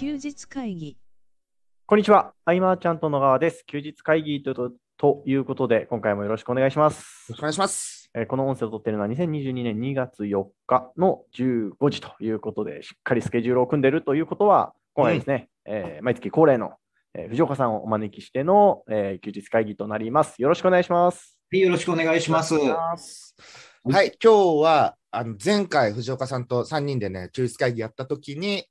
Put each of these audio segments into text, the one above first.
休日会議こんにちは。アイマーちゃんと野川です。休日会議ととということで、今回もよろしくお願いしますよろし。くお願いします。えーこの音声を撮っているのは2022年2月4日の15時ということで、しっかりスケジュールを組んでいるということは、今回ですね、えー毎月恒例の、えー藤岡さんをお招きしての、えー休日会議となります。よろしくお願いします。はい、よろしくお願いします。はい、今日はあの前回、藤岡さんと3人でね、休日会議やったときに、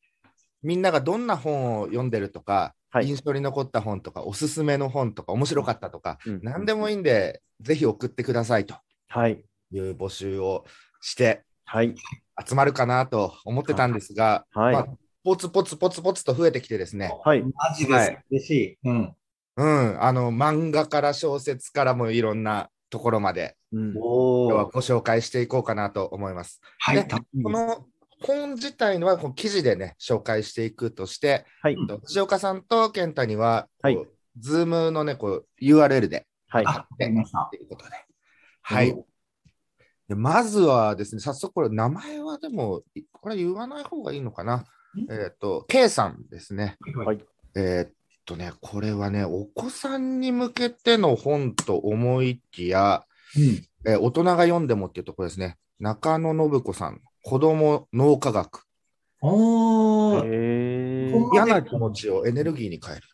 みんながどんな本を読んでるとか、はい印象に残った本とか、おすすめの本とか、面白かったとか、うん何でもいいんで、ぜひ送ってくださいとはい。いう募集をして、はい。集まるかなと思ってたんですが、はいまあポツポツポツポツと増えてきてですね、はい。マジです。はい嬉しい。うん。うん、あの漫画から小説からもいろんなところまで、うんお今日はご紹介していこうかなと思います。はい、この本自体のはこう記事でね、紹介していくとして、はい。藤岡さんと健太には、はいズームのね、こう、URL で、はい。あ、わかりましたと。いうことで。はい。でまずはですね、早速これ、名前はでも、いこれ言わない方がいいのかな。えっ、と、K さんですね。はい。えーっとね、これはね、お子さんに向けての本と思いきや、うん。えー大人が読んでもっていうところですね。中野信子さん、子供脳科学。おー。えーほんま嫌な気持ちをエネルギーに変える。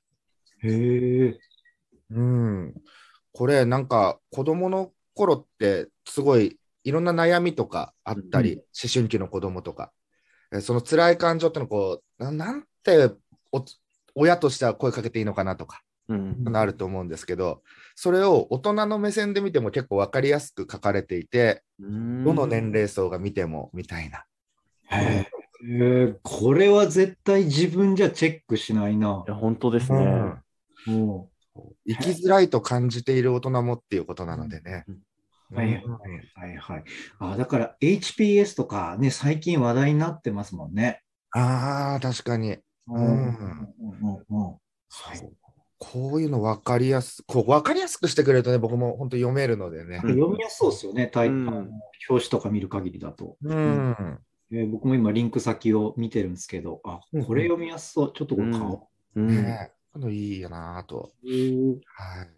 へえ。うん。これ、なんか、子供の頃って、すごい、いろんな悩みとかあったり、うん思春期の子供とか、えーその辛い感情ってのこう、ななんてお親としては声かけていいのかなとか、うん。なると思うんですけど、それを大人の目線で見ても結構分かりやすく書かれていて、どの年齢層が見てもみたいな。へえ。これは絶対自分じゃチェックしないな。いや、本当ですね。うんうん。生きづらいと感じている大人もっていうことなのでね。はいはいはいはい。あ、だから HPS とかね、最近話題になってますもんね。ああ、確かに。ううんうんうんうん。そうこういうの分かりやすこう分かりやすくしてくれるとね、僕も本当読めるのでね。読みやすそうですよね、タイうんあの表紙とか見る限りだと。うん。えー僕も今リンク先を見てるんですけど、あ、これ読みやすそう。ちょっとこれ買おうん。ねえこのいいよなぁと。う。はい。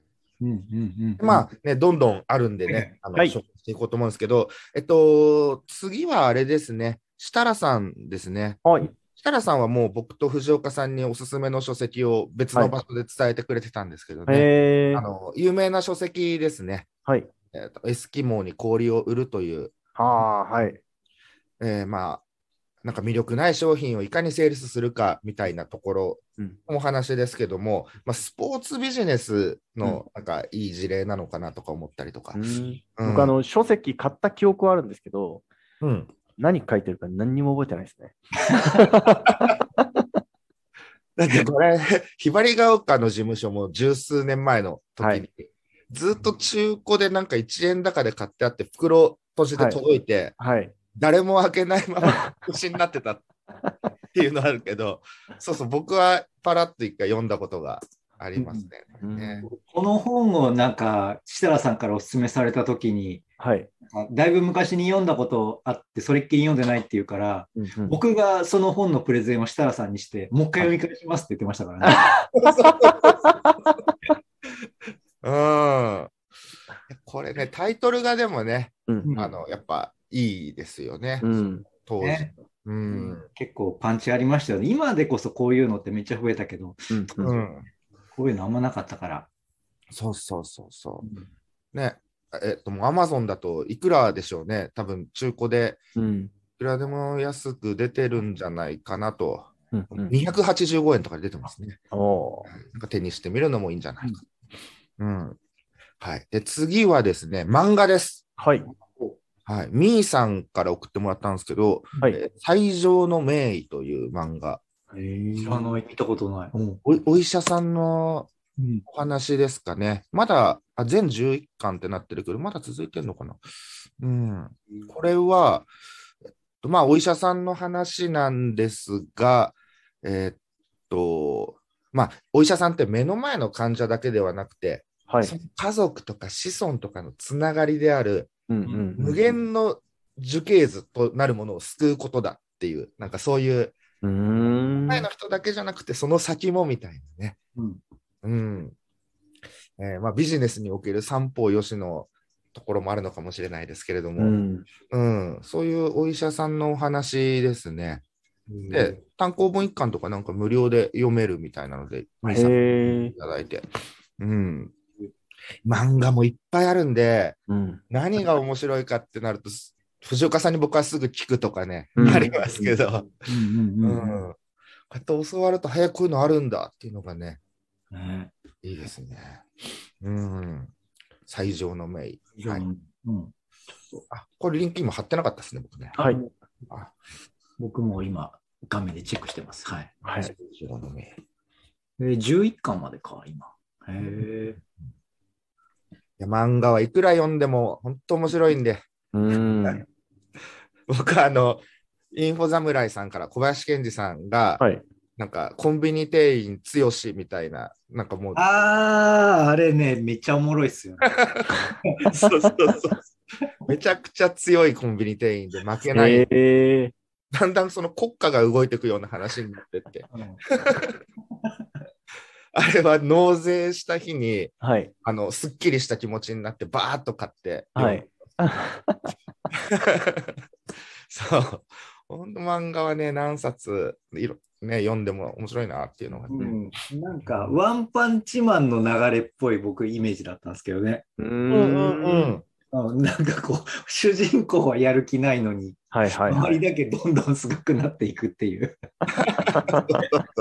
うんうんうん。まあね、どんどんあるんでね、あの、はい紹介していこうと思うんですけど、えっと、次はあれですね、設楽さんですね。はい。設楽さんはもう僕と藤岡さんにおすすめの書籍を別の場所で伝えてくれてたんですけどね、えー。あの、有名な書籍ですね。はい。えっとエスキモーに氷を売るという、はあ、はい。えーまあ、なんか魅力ない商品をいかにセールスするかみたいなところうん。のお話ですけども、まあ、スポーツビジネスのなんかいい事例なのかなとか思ったりとか。うんうん僕、あの、書籍買った記憶はあるんですけど、うん何書いてるか何にも覚えてないですね。だってこれ、ひばりが丘の事務所も十数年前の時に、はいずっと中古でなんか1円高で買ってあって、袋閉じて届いて、はい。誰も開けないまま腰になってたっていうのあるけど、そうそう、僕はパラッと一回読んだことがありますね。うんねこの本をなんか、設楽さんからお勧めされたときに、はい。だいぶ昔に読んだことあって、それっきり読んでないっていうから、うんうん僕がその本のプレゼンを設楽さんにして、もう一回読み返しますって言ってましたからね。うん。これね、タイトルがでもね、うんあの、やっぱいいですよね、うん。当時。ねうん。結構パンチありましたよね。今でこそこういうのってめっちゃ増えたけど、うん。こういうのあんまなかったから。そうそうそうそう。ね、えっと、もうアマゾンだといくらでしょうね。多分中古でうんいくらでも安く出てるんじゃないかなと。うんうん285円とかで出てますね。おーなんか手にしてみるのもいいんじゃないか。うん。はい。で、次はですね、漫画です。はい。はい。みーさんから送ってもらったんですけど、はい。えー最上の名医という漫画。知らない、見たことない。うんおお医者さんのうんお話ですかね。まだ、あ全11巻ってなってるけど、まだ続いてるのかな。うん。これは、えっと、まあ、お医者さんの話なんですが、えっと、まあ、お医者さんって目の前の患者だけではなくて、はいそ。の家族とか子孫とかのつながりである、うんうんうん無限の樹形図となるものを救うことだっていう、なんかそういううーん。前の人だけじゃなくて、その先もみたいなね。うん。うん。えーまあ、ビジネスにおける三方よしのところもあるのかもしれないですけれどうも、ん。うん、そういうお医者さんのお話ですね。で、単行本一巻とかなんか無料で読めるみたいなので、へいえ。ただいて。うん。漫画もいっぱいあるんで、うん。何が面白いかってなると、藤岡さんに僕はすぐ聞くとかね、うんありますけど。こうやって教わると、早くこういうのあるんだっていうのがね、ねいいですね。うん。最上の名医。はい。うん。あ、これリンク今貼ってなかったですね、僕ね。はい。あ僕も今、画面でチェックしてます。はい。はい。最上の名医。えー、11巻までか、今。へえ。いや漫画はいくら読んでも本当面白いんで、うん。僕はあの、インフォ侍さんから小林健二さんが、はい。なんかコンビニ店員強しみたいな、なんかもう、ああ、あれね、めっちゃおもろいっすよね。そうそうそう。めちゃくちゃ強いコンビニ店員で負けない。へえ。だんだんその国家が動いていくような話になってって。あれは納税した日に、はい。あの、すっきりした気持ちになって、バーッと買って。はい。そう。本当漫画はね、何冊いろ、ね、読んでも面白いなっていうのが、うん、なんか、ワンパンチマンの流れっぽい僕、イメージだったんですけどね。う。うんうんうんん。うんなんかこう、主人公はやる気ないのに、はいはいは周りい。だけどんどんすごくなっていくっていう。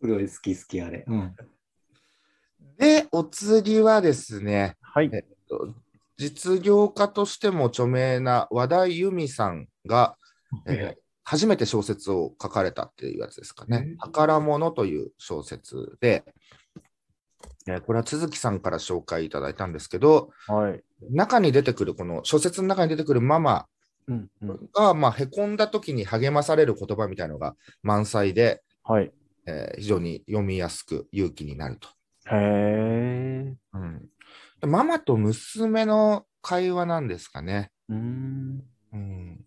すごい好き好きあれ。うん。で、お次はですね、はい。えっと実業家としても著名な和田由美さんが、えー初めて小説を書かれたっていうやつですかね。宝物という小説で、えーこれは都築さんから紹介いただいたんですけど、はい。中に出てくる、この小説の中に出てくるママ。が、まあ、へこんだ時に励まされる言葉みたいなのが満載で、はい。えー非常に読みやすく勇気になると。へえ。うん、でママと娘の会話なんですかね。うん。うん、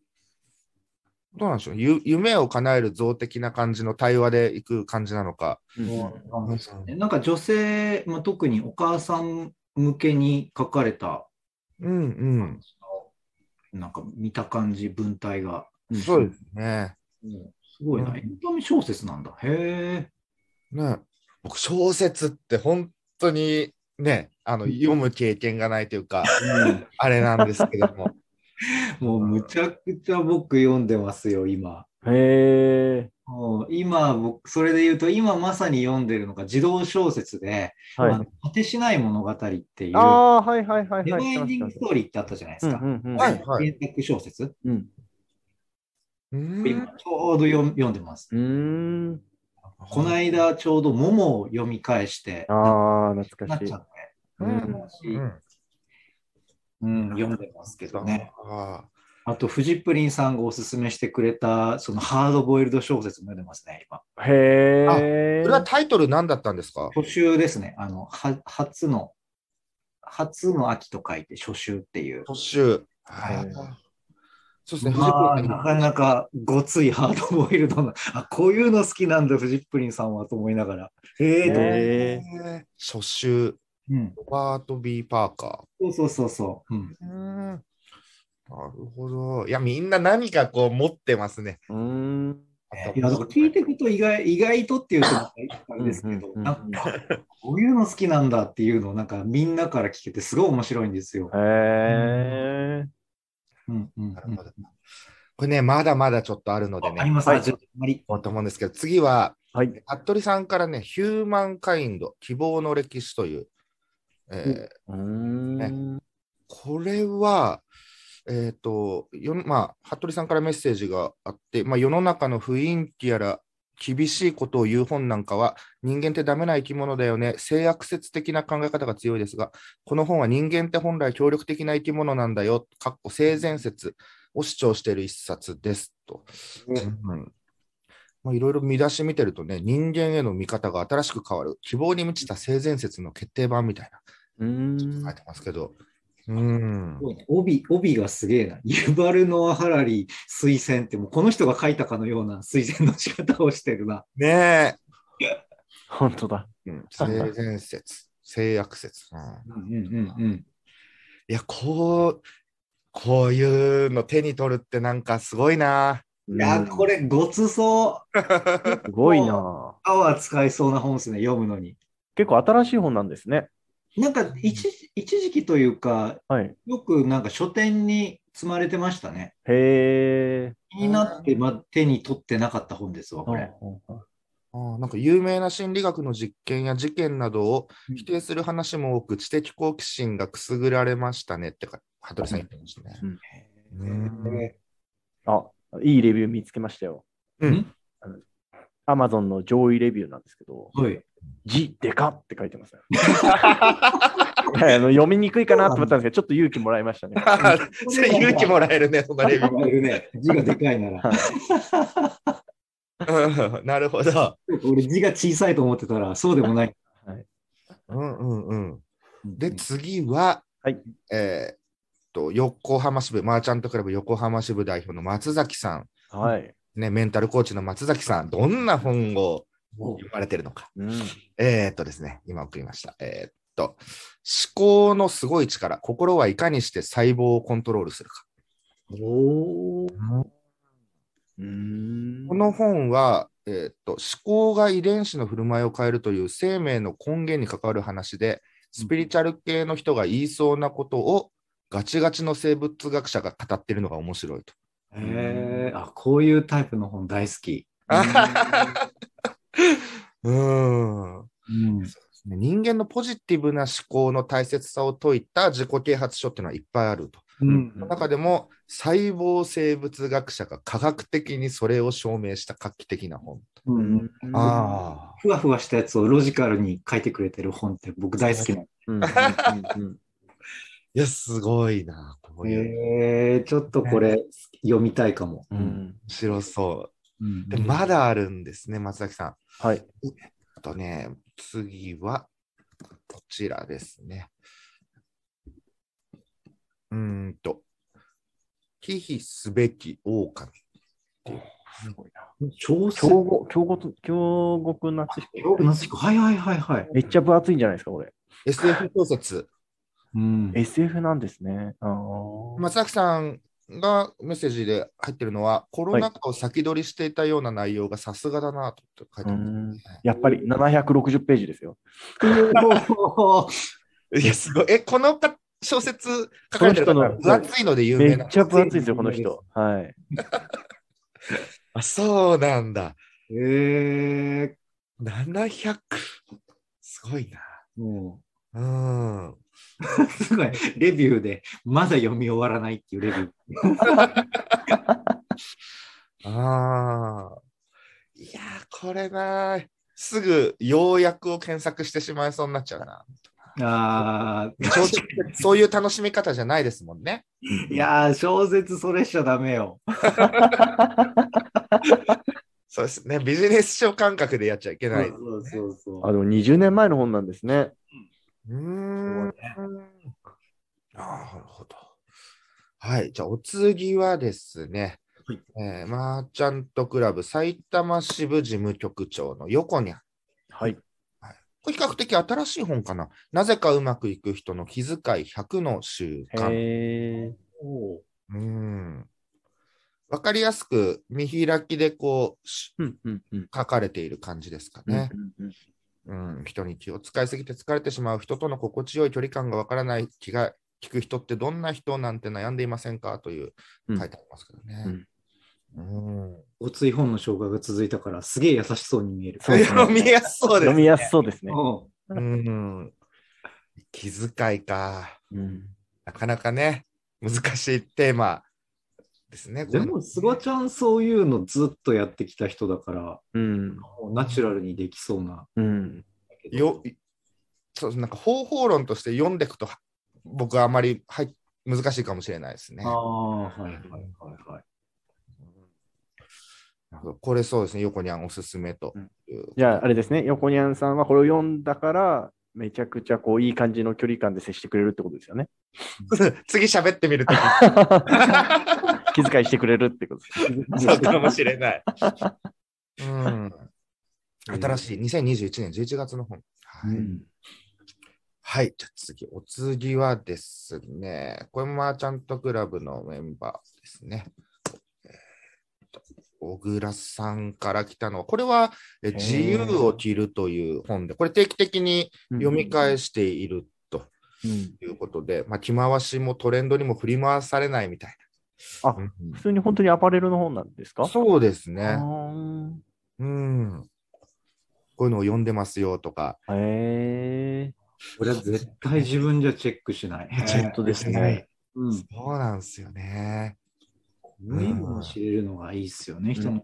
どうなんでしょうゆ夢を叶える像的な感じの対話でいく感じなのか。なんですかねなんか女性、まあ、特にお母さん向けに書かれた、うんなんか見た感じ、文体が。うん。そうですね。うんすごいな。うんエンタメ小説なんだ。へえ。ね僕、小説って本当にね、あの読む経験がないというか、あれなんですけども。もうむちゃくちゃ僕読んでますよ、今。へえ。もう今、僕、それで言うと、今まさに読んでるのが児童小説で、はいあの。果てしない物語っていう、ああ、はいはいはいはい。ネバーエンディングストーリーってあったじゃないですか。うんうんうん。はいはい原作小説。うん。うん今、ちょうど読読んでます。うーん。この間、ちょうど桃を読み返して、ああ、懐かしいなっちゃ。って、ううんんうん、読んでますけどね。ああと、フジプリンさんがおすすめしてくれた、そのハードボイルド小説も読んでますね、今。へあえ。これはタイトル何だったんですか？初秋ですね。あの、は初の、初の秋と書いて初秋っていう。途中。はいそうですね。まあ、なかなかごついハードボイルドな、あ、こういうの好きなんだ、フジップリンさんはと思いながら。へえ初秋、うん。ロバート・ B・ パーカそうそうそうそう。うん。ー。うんなるほど。いや、みんな何かこう持ってますね。うーん。いや、聞いていくと意外、意外とっていうとあれですけど、なんか、こういうの好きなんだっていうのを、なんかみんなから聞けてすごい面白いんですよ。へえ。うんうんうんなるほど。これね、まだまだちょっとあるのでね、あります、はい。と思うんですけど、次は、はい。服部さんからね、ヒューマンカインド、希望の歴史という、えーうーん。これは、えっ、と、よまあ、服部さんからメッセージがあって、まあ、世の中の雰囲気やら厳しいことを言う本なんかは、人間ってダメな生き物だよね、性悪説的な考え方が強いですが、この本は人間って本来協力的な生き物なんだよ、かっこ性善説を主張している一冊です。と。うん。まあ、いろいろ見出し見てるとね、人間への見方が新しく変わる、希望に満ちた性善説の決定版みたいな。うーん書いてますけど、うん帯、帯がすげえな。ユバルノア・ハラリ推薦って、もうこの人が書いたかのような推薦の仕方をしてるな。ね 本当だ。え。うん、性善説、性悪説。うんうんうんうんうん。いや、こう、こういうの手に取るってなんかすごいな。いや、うんこれ、ごつそう。す ごいな。パワー使いそうな本ですね、読むのに。結構新しい本なんですね。なんか一時、一時期というか、はい。よくなんか書店に積まれてましたね。へえ。気になって、ま、手に取ってなかった本ですわ、これ。あーなんか有名な心理学の実験や事件などを否定する話も多く、知的好奇心がくすぐられましたねってか、羽鳥さん言ってましたね。うんへあ、いいレビュー見つけましたよ。うんアマゾンの上位レビューなんですけど、ーはい。字でかって書いてますよ。はいあの読みにくいかなと思ったんですけど、ちょっと勇気もらいましたね。それ勇気もらえるね、そのレビュもらえるね。字がでかいなら。ー。う んなるほど。俺字が小さいと思ってたら、そうでもない。うんうんうん。で、次は、はいえーっと、横浜支部、マーチャントクラブ横浜支部代表の松崎さん、はい。ね、メンタルコーチの松崎さん、どんな本を読まれてるのか。うん、えーっとですね、今送りました。えーっと、思考のすごい力、心はいかにして細胞をコントロールするか。おーうんこの本は、えーっと、思考が遺伝子の振る舞いを変えるという生命の根源に関わる話で、スピリチュアル系の人が言いそうなことをガチガチの生物学者が語ってるのが面白いと。へえ、あ、こういうタイプの本大好き。うん うん。人間のポジティブな思考の大切さを説いた自己啓発書っていうのはいっぱいあると。うんその中でも細胞生物学者が科学的にそれを証明した画期的な本。うんあふわふわしたやつをロジカルに書いてくれてる本って僕大好きなの。うんうんうんうんいや、すごいな。こういうへえ、ちょっとこれ読みたいかも。うん面白そう。うんで、まだあるんですね、松崎さん。はい。あとね、次は、こちらですね。うーんと、忌避すべき狼。すごいな。小説京極、京極、京極夏彦。京極夏彦はいはいはいはい。めっちゃ分厚いんじゃないですか、これ。SF 小説。うん。SF なんですね。松崎さんがメッセージで入ってるのは、コロナ禍を先取りしていたような内容がさすがだなと書いてあるね。やっぱり760ページですよ。いや、すごい。え、このか小説書かれてるの人の分厚いので有名なめっ。ちゃ分厚いですよ、この人。はい。あ、そうなんだ。へえ。700。すごいな。もうん。う、すごい。レビューで、まだ読み終わらないっていうレビュー。ああ。いやー、これなー。すぐ要約を検索してしまいそうになっちゃうな。ああ、そういう楽しみ方じゃないですもんね。いやー、小説それしちゃダメよ。そうですね。ビジネス書感覚でやっちゃいけない。うそうそうそうあ、でも20年前の本なんですね。ーん。あーなるほど。はい。じゃあ、お次はですね、はいえーマーチャントクラブ埼玉支部事務局長の横にゃん。はい。これ比較的新しい本かな。なぜかうまくいく人の気遣い100の習慣。へううん。わかりやすく見開きでこうしうんうんうん。書かれている感じですかね。うんうんうん、人に気を使いすぎて疲れてしまう人との心地よい距離感がわからない気が利く人ってどんな人なんて悩んでいませんかといううん書いてありますけどね。うん。ごつい本の紹介が続いたから、すげえ優しそうに見える。そうですね読みやすそうです、読みやすそうですね。ううん。気遣いか。うんなかなかね、難しいテーマですね。んでも、すがちゃんそういうのずっとやってきた人だから、うん。もうナチュラルにできそうな。うん。よそうなんか方法論として読んでいくと、僕はあまりはい難しいかもしれないですねあ。あ、はいはいはいはい。なるほどこれそうですね、横にゃんおすすめと。じゃあ、あれですね、横にゃんさんはこれを読んだから、めちゃくちゃこういい感じの距離感で接してくれるってことですよね。次喋ってみるとき 気遣いしてくれるってことですそうかもしれない。うん。新しい2021年11月の本。はい。うんはい。じゃあ次、お次はですね、これもマーチャントクラブのメンバーですね。小倉さんから来たのは、これはえー自由を着るという本で、これ定期的に読み返しているとうんいうことで、まあ、着回しもトレンドにも振り回されないみたいな。あ普通に本当にアパレルの本なんですか？そうですあね。ーうん。こういうのを読んでますよとか。へえこれは絶対自分じゃチェックしない。本当ですね。うん。そうなんですよね。こういうのを知れるのがいいっすよね、人の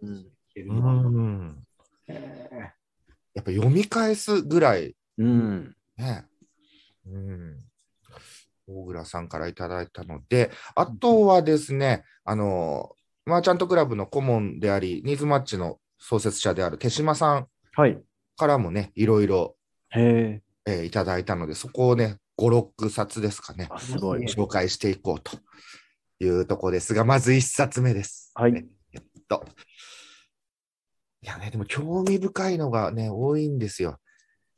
やっぱ読み返すぐらいうん。ね。うん。大倉さんからいただいたので、あとはですね、あの、マーチャントクラブの顧問であり、ニーズマッチの創設者である手島さんはい。からもね、いろいろ、へえ。えーいただいたので、そこをね、5、6冊ですかね、あ、すごい。紹介していこうというところですが、まず1冊目です。はいねえっと。いやね、でも興味深いのがね、多いんですよ。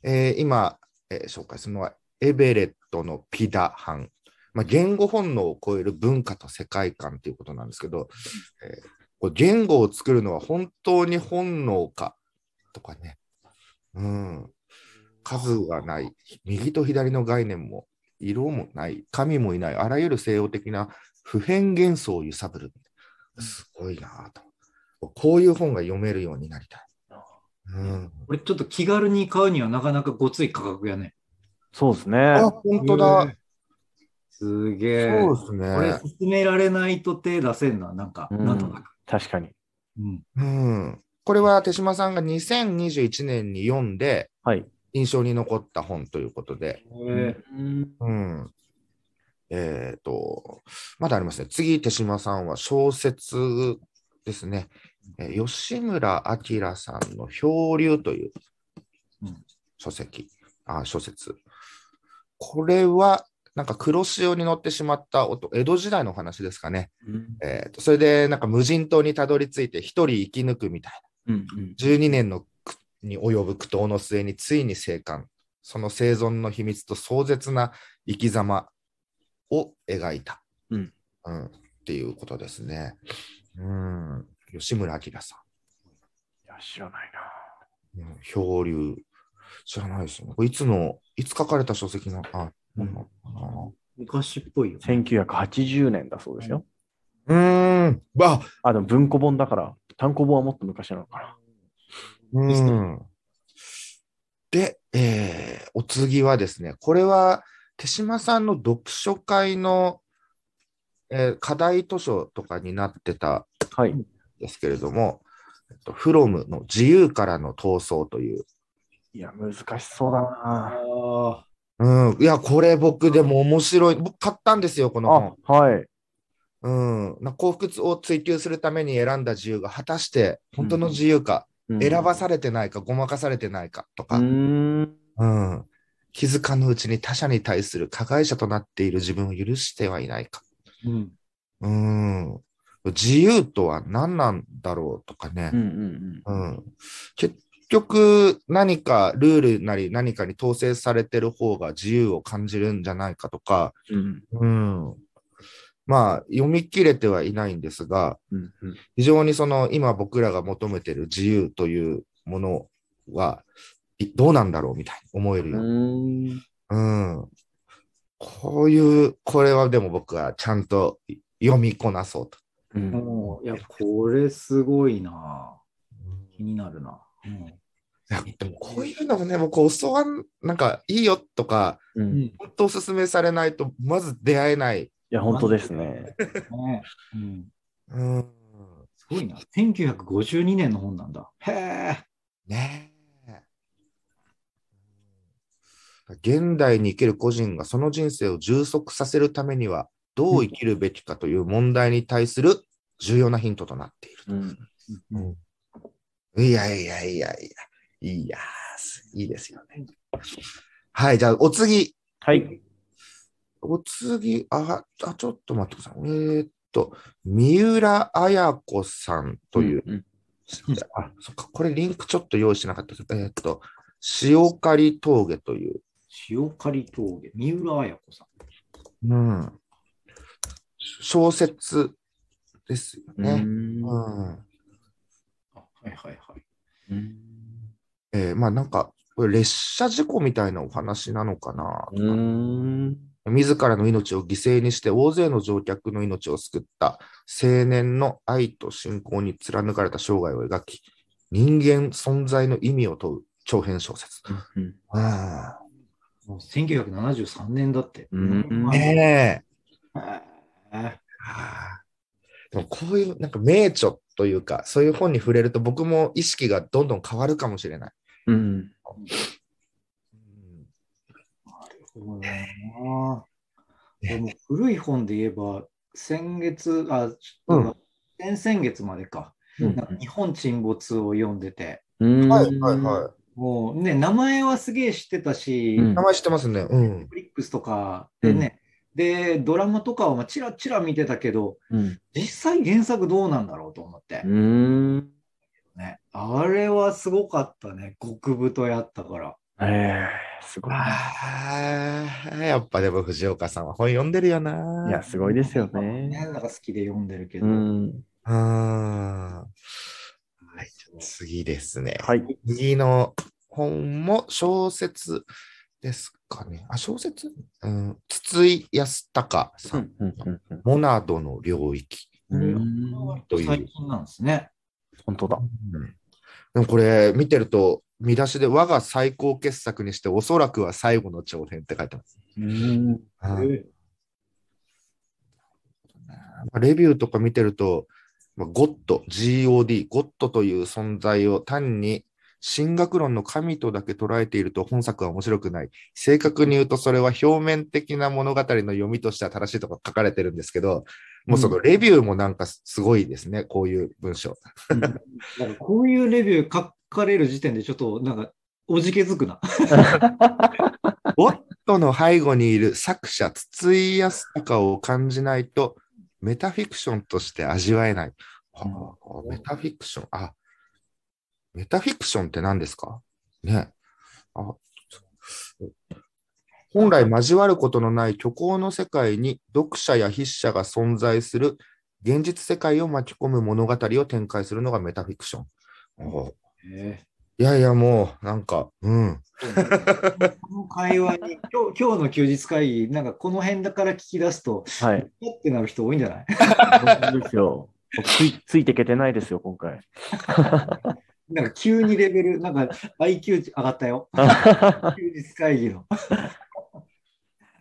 えー今、えー紹介するのは、エベレットのピダ班。まあ、言語本能を超える文化と世界観ということなんですけど、えー言語を作るのは本当に本能かとかね、うん、数がない、右と左の概念も色もない、神もいない、あらゆる西洋的な普遍幻想を揺さぶる。すごいなぁと。こういう本が読めるようになりたい。うん、これちょっと気軽に買うにはなかなかごつい価格やね。そうですね。あ、本当だ。すげえ。そうですこれね。勧められないと手出せんな、なんか、うんなんとなく。確かに。うん。うん。これは手島さんが2021年に読んではい。印象に残った本ということで、へうんうん。えっ、と、まだありますね。次、手島さんは小説ですね。えー吉村明さんの漂流といううん書籍、あ小説。これは、なんか黒潮に乗ってしまった江戸時代のお話ですかね。えーとそれで、なんか無人島にたどり着いて一人生き抜くみたいうんうんな。12年のくに及ぶ苦闘の末についに生還。その生存の秘密と壮絶な生き様を描いた。うんうんっていうことですね。うん。吉村明さいや、知らないな。ん。うん、漂流。知らないですよね。これいつの、いつ書かれた書籍なのあ、うん昔っぽいよね。1980年だそうですよ。うーん。わあ、でも文庫本だから、単行本はもっと昔なのかな。うん。で、えーお次はですね、これは手島さんの読書会の、えー課題図書とかになってたはい。んですけれども、えっと、フロムの自由からの闘争という。いや、難しそうだな。あうん、いや、これ僕でも面白い。僕買ったんですよ、このあ、はい。本。うん、な幸福を追求するために選んだ自由が果たして本当の自由か、選ばされてないか、ごまかされてないかとか、うーん。うん。気づかぬうちに他者に対する加害者となっている自分を許してはいないか。ーうん。うん。自由とは何なんだろうとかねうん。うんうん。結局、何かルールなり何かに統制されてる方が自由を感じるんじゃないかとか、うん。うん。うん。まあ、読み切れてはいないんですが、うんうん非常にその今僕らが求めてる自由というものは、いどうなんだろうみたいに思えるうようなーん。うん。こういう、これはでも僕はちゃんと読みこなそうと。うんもういや、これすごいな。気になるな。うんでもこういうのもね、僕教わん、なんかいいよとか、う。うんん本当お勧めされないと、まず出会えない。いや、本当ですね。ねうん、うん。すごいな。1952年の本なんだ。へえ。ねえ。現代に生きる個人がその人生を充足させるためには、どう生きるべきかという問題に対する重要なヒントとなっている。うん。いやいやいやいや、いや、いいですよね。はい、じゃあお次。はい。お次、あ、あちょっと待ってください。えーっと、三浦綾子さんという、うんあ、そっか、これリンクちょっと用意しなかったけど、えーっと、塩刈峠という、塩刈峠、三浦綾子さん。うん、小説ですようね。んうんあはいはいはい。うんえーまあなんか、これ列車事故みたいなお話なのかな。うん自らの命を犠牲にして大勢の乗客の命を救った青年の愛と信仰に貫かれた生涯を描き、人間存在の意味を問う長編小説。うんあもう1973年だって。うんあねえ。でもこういうなんか名著というか、そういう本に触れると僕も意識がどんどん変わるかもしれない。うん。うん。そうだな。でも古い本で言えば、先月、あ、ちょっと先々月までか、うん。なんか日本沈没を読んでて、うん。はいはいはもうね、名前はすげえ知ってたし、うん。い。名前知ってますね。うん。フリックスとかでね、で、ドラマとかはまあチラチラ見てたけど、うん。実際原作どうなんだろうと思って、うんね。あれはすごかったね。極太やったから。えー、すごいやっぱでも藤岡さんは本読んでるよな。いや、すごいですよね、ね。なんか好きで読んでるけど。うん。うん。はい、じゃあ次ですね。はい。次の本も小説ですかね。あ、小説？うん。筒井康隆さん。うんうんうんモナドの領域。うん割と最近なんですね。本当だ。でもこれ見てると、見出しで我が最高傑作にしておそらくは最後の長編って書いてます。うんレビューとか見てると、まあ、ゴッド、GOD、ゴッドという存在を単に神学論の神とだけ捉えていると本作は面白くない。正確に言うとそれは表面的な物語の読みとしては正しいとか書かれてるんですけど、もうそのレビューもなんかすごいですね、こういう文章。なんかこういうレビュー書かれる時点でちょっとなんかおじけづくな。ゴッドの背後にいる作者、筒井康隆を感じないと、メタフィクションとして味わえない。はあ、メタフィクション。あ、メタフィクションって何ですか？ね。あ本来交わることのない虚構の世界に読者や筆者が存在する現実世界を巻き込む物語を展開するのがメタフィクション。おえいやいや、もう、なんか、うん。ーこの会話に今日、今日の休日会議、なんかこの辺だから聞き出すと、はい。えってなる人多いんじゃない？本当ですよ。僕ついついていけてないですよ、今回。なんか急にレベル、なんか IQ 上がったよ。休日会議の。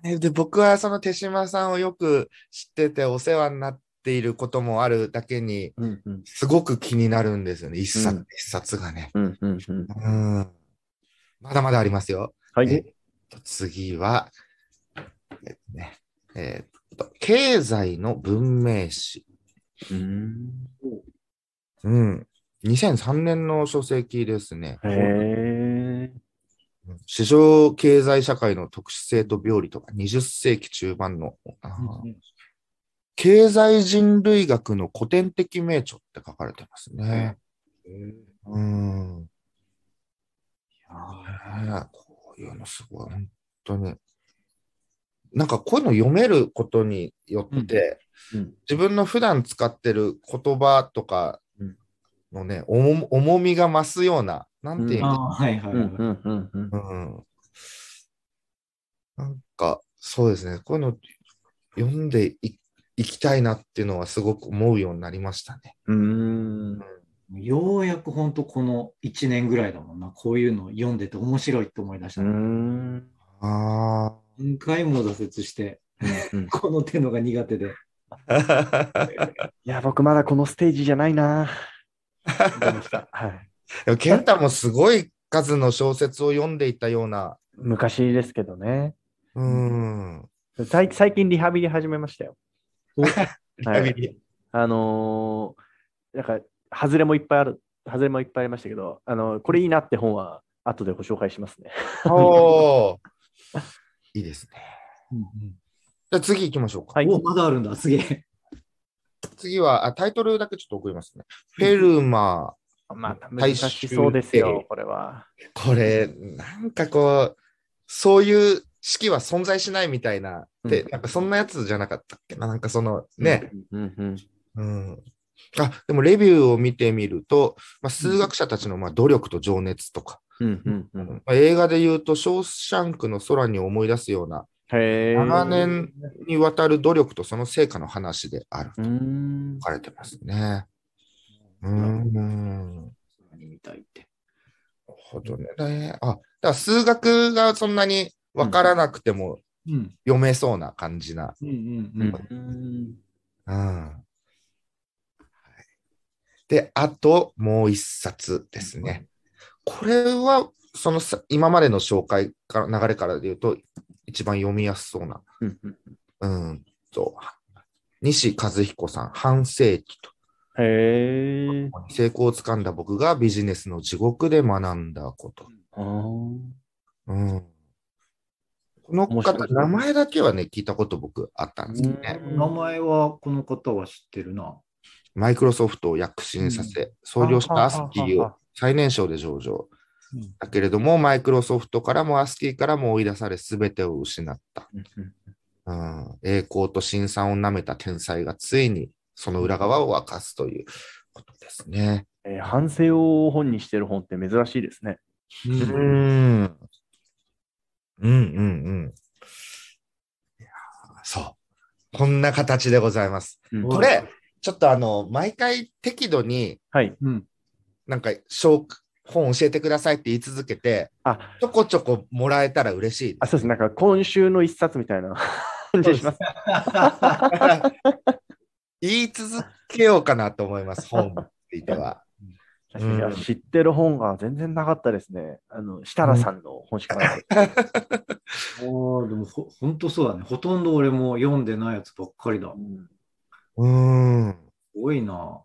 ねで僕はその手島さんをよく知っててお世話になっていることもあるだけに、うんうんすごく気になるんですよね。一冊、うん一冊がね。うんうんうんうん。まだまだありますよ。はい。え次は、えっとね、えっと、経済の文明史。うんうん。2003年の書籍ですね。へえ。市場経済社会の特殊性と病理とか、20世紀中盤の、あー経済人類学の古典的名著って書かれてますね。うん。いやこういうのすごい、本当に。なんかこういうの読めることによって、うん自分の普段使ってる言葉とかのね、重重みが増すような、なんていうはいはいはい。なんか、そうですね。こういうの読んでいいきたいなっていうのはすごく思うようになりましたね。うんようやく本当この1年ぐらいだもんな。こういうの読んでて面白いって思い出したうね。んあ何回も挫折して、うん この手のが苦手で。あ。いや、僕まだこのステージじゃないな。思いましたはい。でも、健太もすごい数の小説を読んでいたような。昔ですけどね。うん。最最近リハビリ始めましたよ。リハビリあのーなんか、外れもいっぱいある、外れもいっぱいありましたけど、あのこれいいなって本は後でご紹介しますね。おー いいですね。うんうんじゃあ次行きましょうか。はいお、まだあるんだ、すげえ。次はあ、タイトルだけちょっと送りますね。フェルマまた難しそうですよ、これは。ー。これ、なんかこう、そういう式は存在しないみたいな、で、うんなんかそんなやつじゃなかったっけな。なんかそのね、うんうんうん。あ、でもレビューを見てみると、まあ、数学者たちのまあ努力と情熱とか、うんうんうんまあ映画で言うと、ショーシャンクの空に思い出すような。長年にわたる努力とその成果の話であると書かれてますね。うーん。なる何みたいって。ほどね。あ、だから数学がそんなにわからなくてもうん。読めそうな感じな。うんで、あともう一冊ですね。これは、そのさ今までの紹介から流れからで言うと、一番読みやすそうな。うんと、西和彦さん、半世紀と。へえ。成功をつかんだ僕がビジネスの地獄で学んだこと。うん。この方、い名前だけはね、聞いたこと僕あったんですよね。名前はこの方は知ってるな。マイクロソフトを躍進させ、創業したアスキーを最年少で上場。うんだけれども、マイクロソフトからもアスキーからも追い出され、すべてを失った。うんうんうん、栄光と辛酸を舐めた天才がついにその裏側を明かすということですね。えー反省を本にしてる本って珍しいですね。う。うんん。うんうんうん。いやーそう。こんな形でございます。うんこれ、ちょっとあの、毎回適度にはい。うん。なんか、小本教えてくださいって言い続けて、あ、ちょこちょこもらえたら嬉しいあそうです。なんか今週の一冊みたいな感じがします。言い続けようかなと思います、本については。うん知ってる本が全然なかったですね。あの、設楽さんの本しかなかった。ああ、でもほ、ほんとそうだね。ほとんど俺も読んでないやつばっかりだ。うんうーん。すごいな。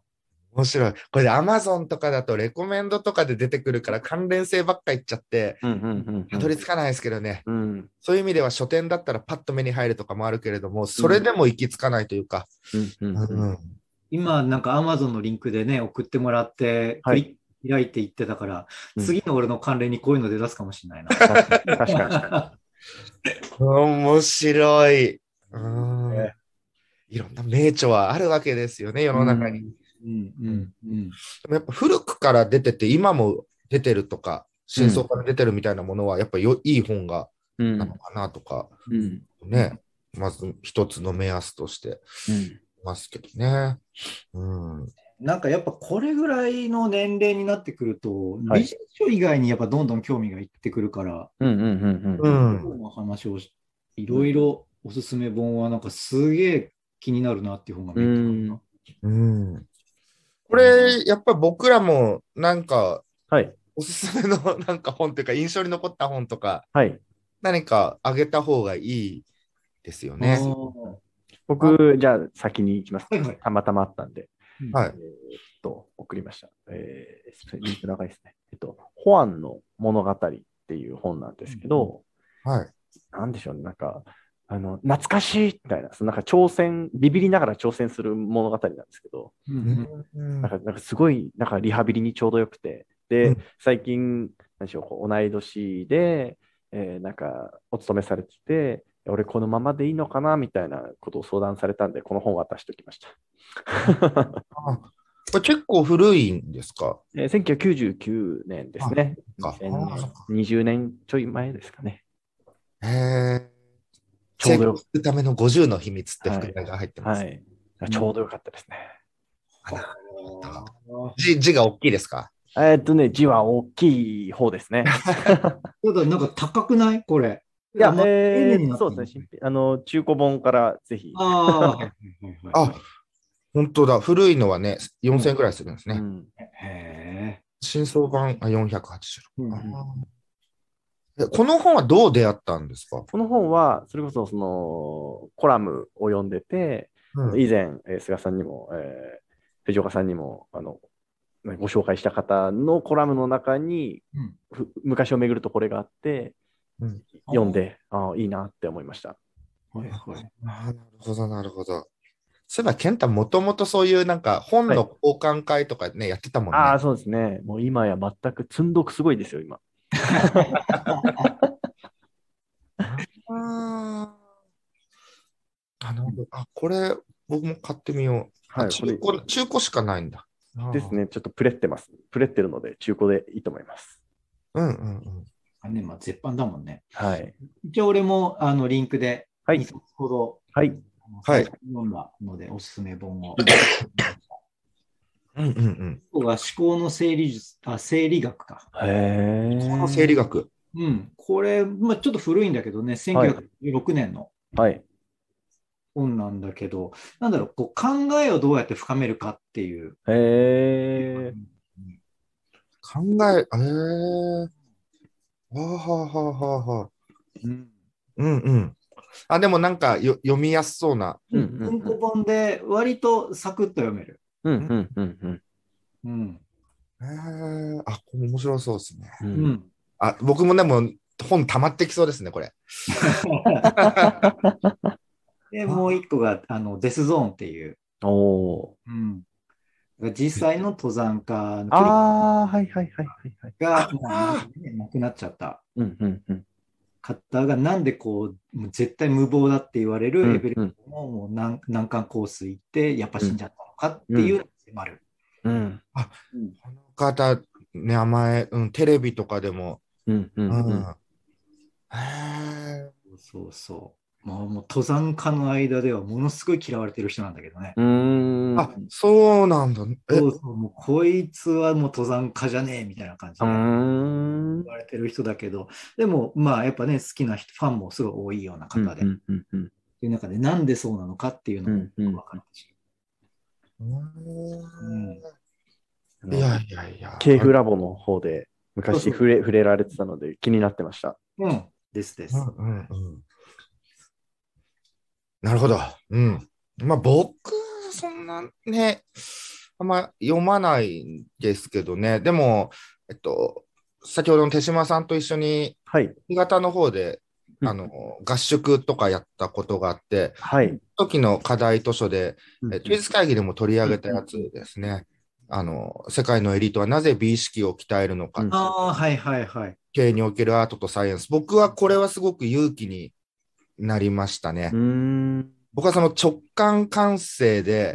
面白い。これで Amazon とかだとレコメンドとかで出てくるから関連性ばっかいっちゃって、うんうんたどり着かないですけどね。うん。そういう意味では書店だったらパッと目に入るとかもあるけれども、それでも行き着かないというか。うんうんうんうん今、なんか Amazon のリンクでね、送ってもらって、はい開いていってたから、うん次の俺の関連にこういうので出すかもしれないな。確かに確かに確か面白い。うんねいろんな名著はあるわけですよね、世の中に。うんうんうん。でもやっぱ古くから出てて、今も出てるとか、真相から出てるみたいなものは、やっぱよいい本がに。うんなのかなとか、うんね、まず一つの目安としてうんますけどね。うん。なんかやっぱこれぐらいの年齢になってくると、はいビジネス書以外にやっぱどんどん興味がいってくるから、うんうんうんううん。ん。今日の話をしいろいろおすすめ本はなんかすげえ気になるなっていう本が見えてたなうん。これ、やっぱ僕らもなんか、はい。おすすめの なんか本というか、印象に残った本とか、はい。何かあげた方がいいですよね。あ僕、じゃあ先に行きます。たまたまあったんで。はいえーっと、送りました。えー、リンク長いですね。えっと、ホアンの物語っていう本なんですけど、はい。なんでしょうね、なんか、あの、懐かしいみたいな、そのなんか挑戦、ビビりながら挑戦する物語なんですけど、ーうんうんなんか、なんかすごい、なんかリハビリにちょうどよくて、で、うん最近、なんでしょう、こう同い年で、えーなんか、お勤めされてて、俺このままでいいのかなみたいなことを相談されたんで、この本を渡しておきました。あこれ結構古いんですか？えー1999年ですね。あそっかあそっか20年ちょい前ですかね。へえ。ちょうどよ成功するための50の秘密って副題が入ってます。はい。ちょうどよかったですね。あ字字が大きいですか？えーっとね、字は大きい方ですね。ーただなんか高くない？これ。いやえーそうですね。あの、中古本からぜひ。ああ。あ、本当だ。古いのはね、4000円くらいするんですね。うんへ新装版あ480え。あーこの本はどう出会ったんですか、この本は、それこそそのコラムを読んでて、うん以前、えー菅さんにも、えー藤岡さんにもあのご紹介した方のコラムの中に、うんふ昔をめぐるとこれがあって、うん読んで、ああ、いいなって思いました。はいはい。なるほど、なるほど。そういえば、健太もともとそういうなんか本の交換会とかね、やってたもんね。ああ、そうですね。もう今や全く積んどくすごいですよ、今。あーあなるほどあ、これ、僕も買ってみよう。はい、あ中これ古、中古しかないんだ。です。ね。ちょっとプレってます。プレってるので、中古でいいと思います。うんうんうん。あね、まあ、絶版だもんね。はい。一応俺もあのリンクではい2冊ほど、はい。はい読んだので、おすすめ本を。うんうんうん。ここが思考の整理術、あ、整理学か。へえ。この生理学。うん。これ、まあ、ちょっと古いんだけどね、1916年のはい。本なんだけど、なんだろう、こう考えをどうやって深めるかっていう。へえ。考え、えー。はあはあはあはあは。あ。うん。うんうん。あ、でもなんかよ読みやすそうな。うん。うん。文庫本で割とサクッと読める。うんうんうんうんうん。えー、あ、これ面白そうですね。う。うんん。あ、僕もでも本溜まってきそうですね、これ。で、もう一個が、あの、デスゾーンっていう、おおうん。実際の登山家のー。ああ、はいはいはいはいはい。が、亡くなっちゃったうんうんうん。方が、なんでこう、もう絶対無謀だって言われうんるエベレストのもう難難関コース行って、やっぱ死んじゃったのかっていうのに迫る。うんうんこの方、名前、うん、テレビとかでも。うんううんん。うん。へーそうそう。もうもう登山家の間ではものすごい嫌われてる人なんだけどね。うーん。あ、そうなんだ。え、そうそう、もうこいつはもう登山家じゃねえみたいな感じうで言。われてる人だけど、でもまあやっぱね、好きな人、ファンもすごい多いような方で、うんうんうんという中でなんでそうなのかっていうのもよく分かるし。うんうんいやいやいや。ケーフラボの方でそうそう昔触れ触れられてたので気になってました。うん、ですです。うんうんうんなるほど。うん。まあ僕、そんなね、あんま読まないんですけどね。でも、えっと、先ほどの手島さんと一緒に、はい。新潟の方で、うんあの、合宿とかやったことがあって、はい。時の課題図書で、うんえ休日会議でも取り上げたやつですね。あの、世界のエリートはなぜ美意識を鍛えるのかうんああ、はいはいはい。経営におけるアートとサイエンス。僕はこれはすごく勇気になりましたね。うーん。僕はその直感感性で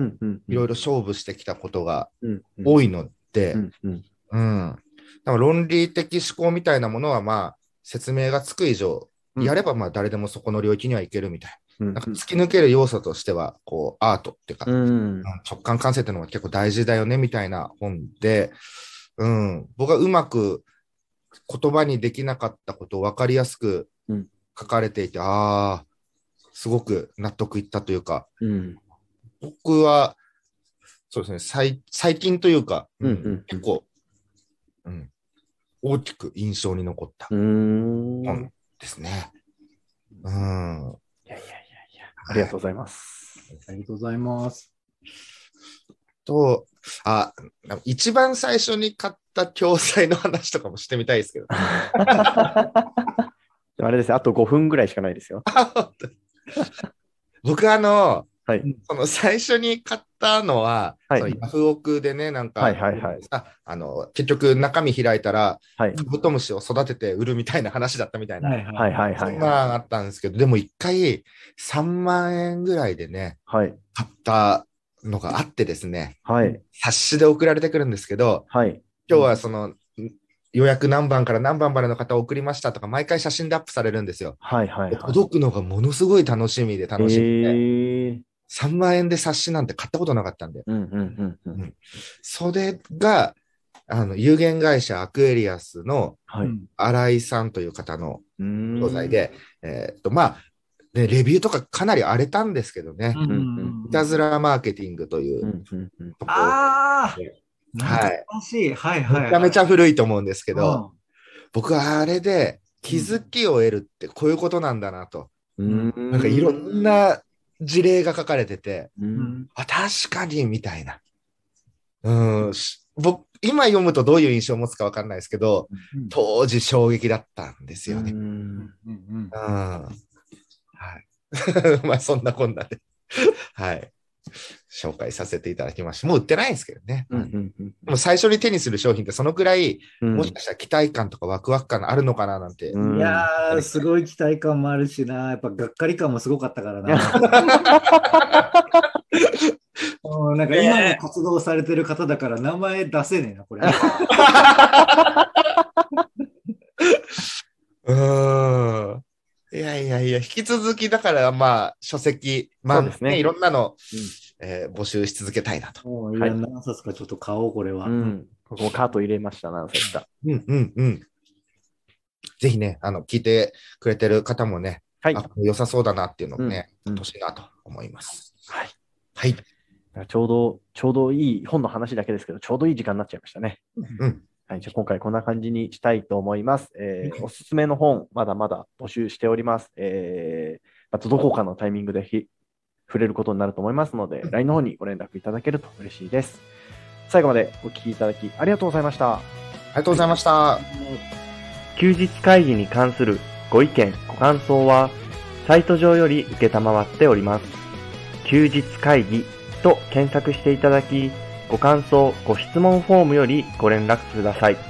いろいろ勝負してきたことが多いので、うん論理的思考みたいなものはまあ説明がつく以上、うん。やればまあ誰でもそこの領域にはいけるみたいうんな。なんか突き抜ける要素としては、こうアートっていうか、直感感性っていうのが結構大事だよねみたいな本で、うん、僕はうまく言葉にできなかったことを分かりやすくうん。書かれていて、ああ、すごく納得いったというか、うん僕は、そうですね、最最近というか、うんうん結構、うん、大きく印象に残った本ですね。うん。やいやいやいや。ありがとうございます。ありがとうございます。と、あ、一番最初に買った教材の話とかもしてみたいですけど。で もあれですね、あと5分ぐらいしかないですよ。僕あの、はい。その最初に買ったのは、はいそのヤフオクでね、なんか、はいはいはいああの結局中身開いたら、はい。カブトムシを育てて売るみたいな話だったみたいな。いはいはいはい。そんなんあったんですけど、でも一回3万円ぐらいでね、はい。買ったのがあってですね、はい。冊子で送られてくるんですけど、はい。今日はその、ん予約何番から何番までの方を送りましたとか、毎回写真でアップされるんですよ。はいはいはい。届くのがものすごい楽しみで楽しみで、えー3万円で冊子なんて買ったことなかったんで、うんうんうんうん。それが、あの、有限会社アクエリアスのはい。新井さんという方のうーん教材。で、えーっと、まあ、ね、レビューとかかなり荒れたんですけどね、んいたずらマーケティングといううんうんうん。ところ、ああはい。懐かしい。はいはい。めちゃめちゃ古いと思うんですけけど、僕はあれで気づきを得るってこういうことなんだなと。うーんなんかいろんな事例が書かれてて、うんあ、確かに、みたいな。うん、し僕、今読むとどういう印象を持つかわかんないですけど、当時衝撃だったんですよね。うんうんうんうん。はい。まあ、そんなこんなで。はい。紹介させていただきました。もう売ってないんですけどね。うんうんうんでも最初に手にする商品ってそのくらい、うんもしかしたら期待感とかワクワク感があるのかななんて。うんいやー、すごい期待感もあるしな、やっぱがっかり感もすごかったからな。うんなんか今も活動されてる方だから名前出せねえな、これ。うーん。いやいやいや、引き続きだからまあ、書籍、まあ、そうですねいろんなの、うんえー募集し続けたいなと。もういや何冊かちょっと買おう、これは。うん。ここもカート入れました、何冊か。うんうんうん。ぜひね、あの、聞いてくれてる方もね、はい。あ良さそうだなっていうのをね、うんうん欲しいなと思います。はい。はい。ちょうど、ちょうどいい、本の話だけですけど、ちょうどいい時間になっちゃいましたね。うん。はい。じゃあ今回こんな感じにしたいと思います。えーおすすめの本、まだまだ募集しております。えー、またどこかのタイミングでひ触れることになると思いますので、LINE の方にご連絡いただけると嬉しいです。最後までお聞きいただきありがとうございました。ありがとうございました。休日会議に関するご意見、ご感想は、サイト上より受けたまわっております。休日会議と検索していただき、ご感想、ご質問フォームよりご連絡ください。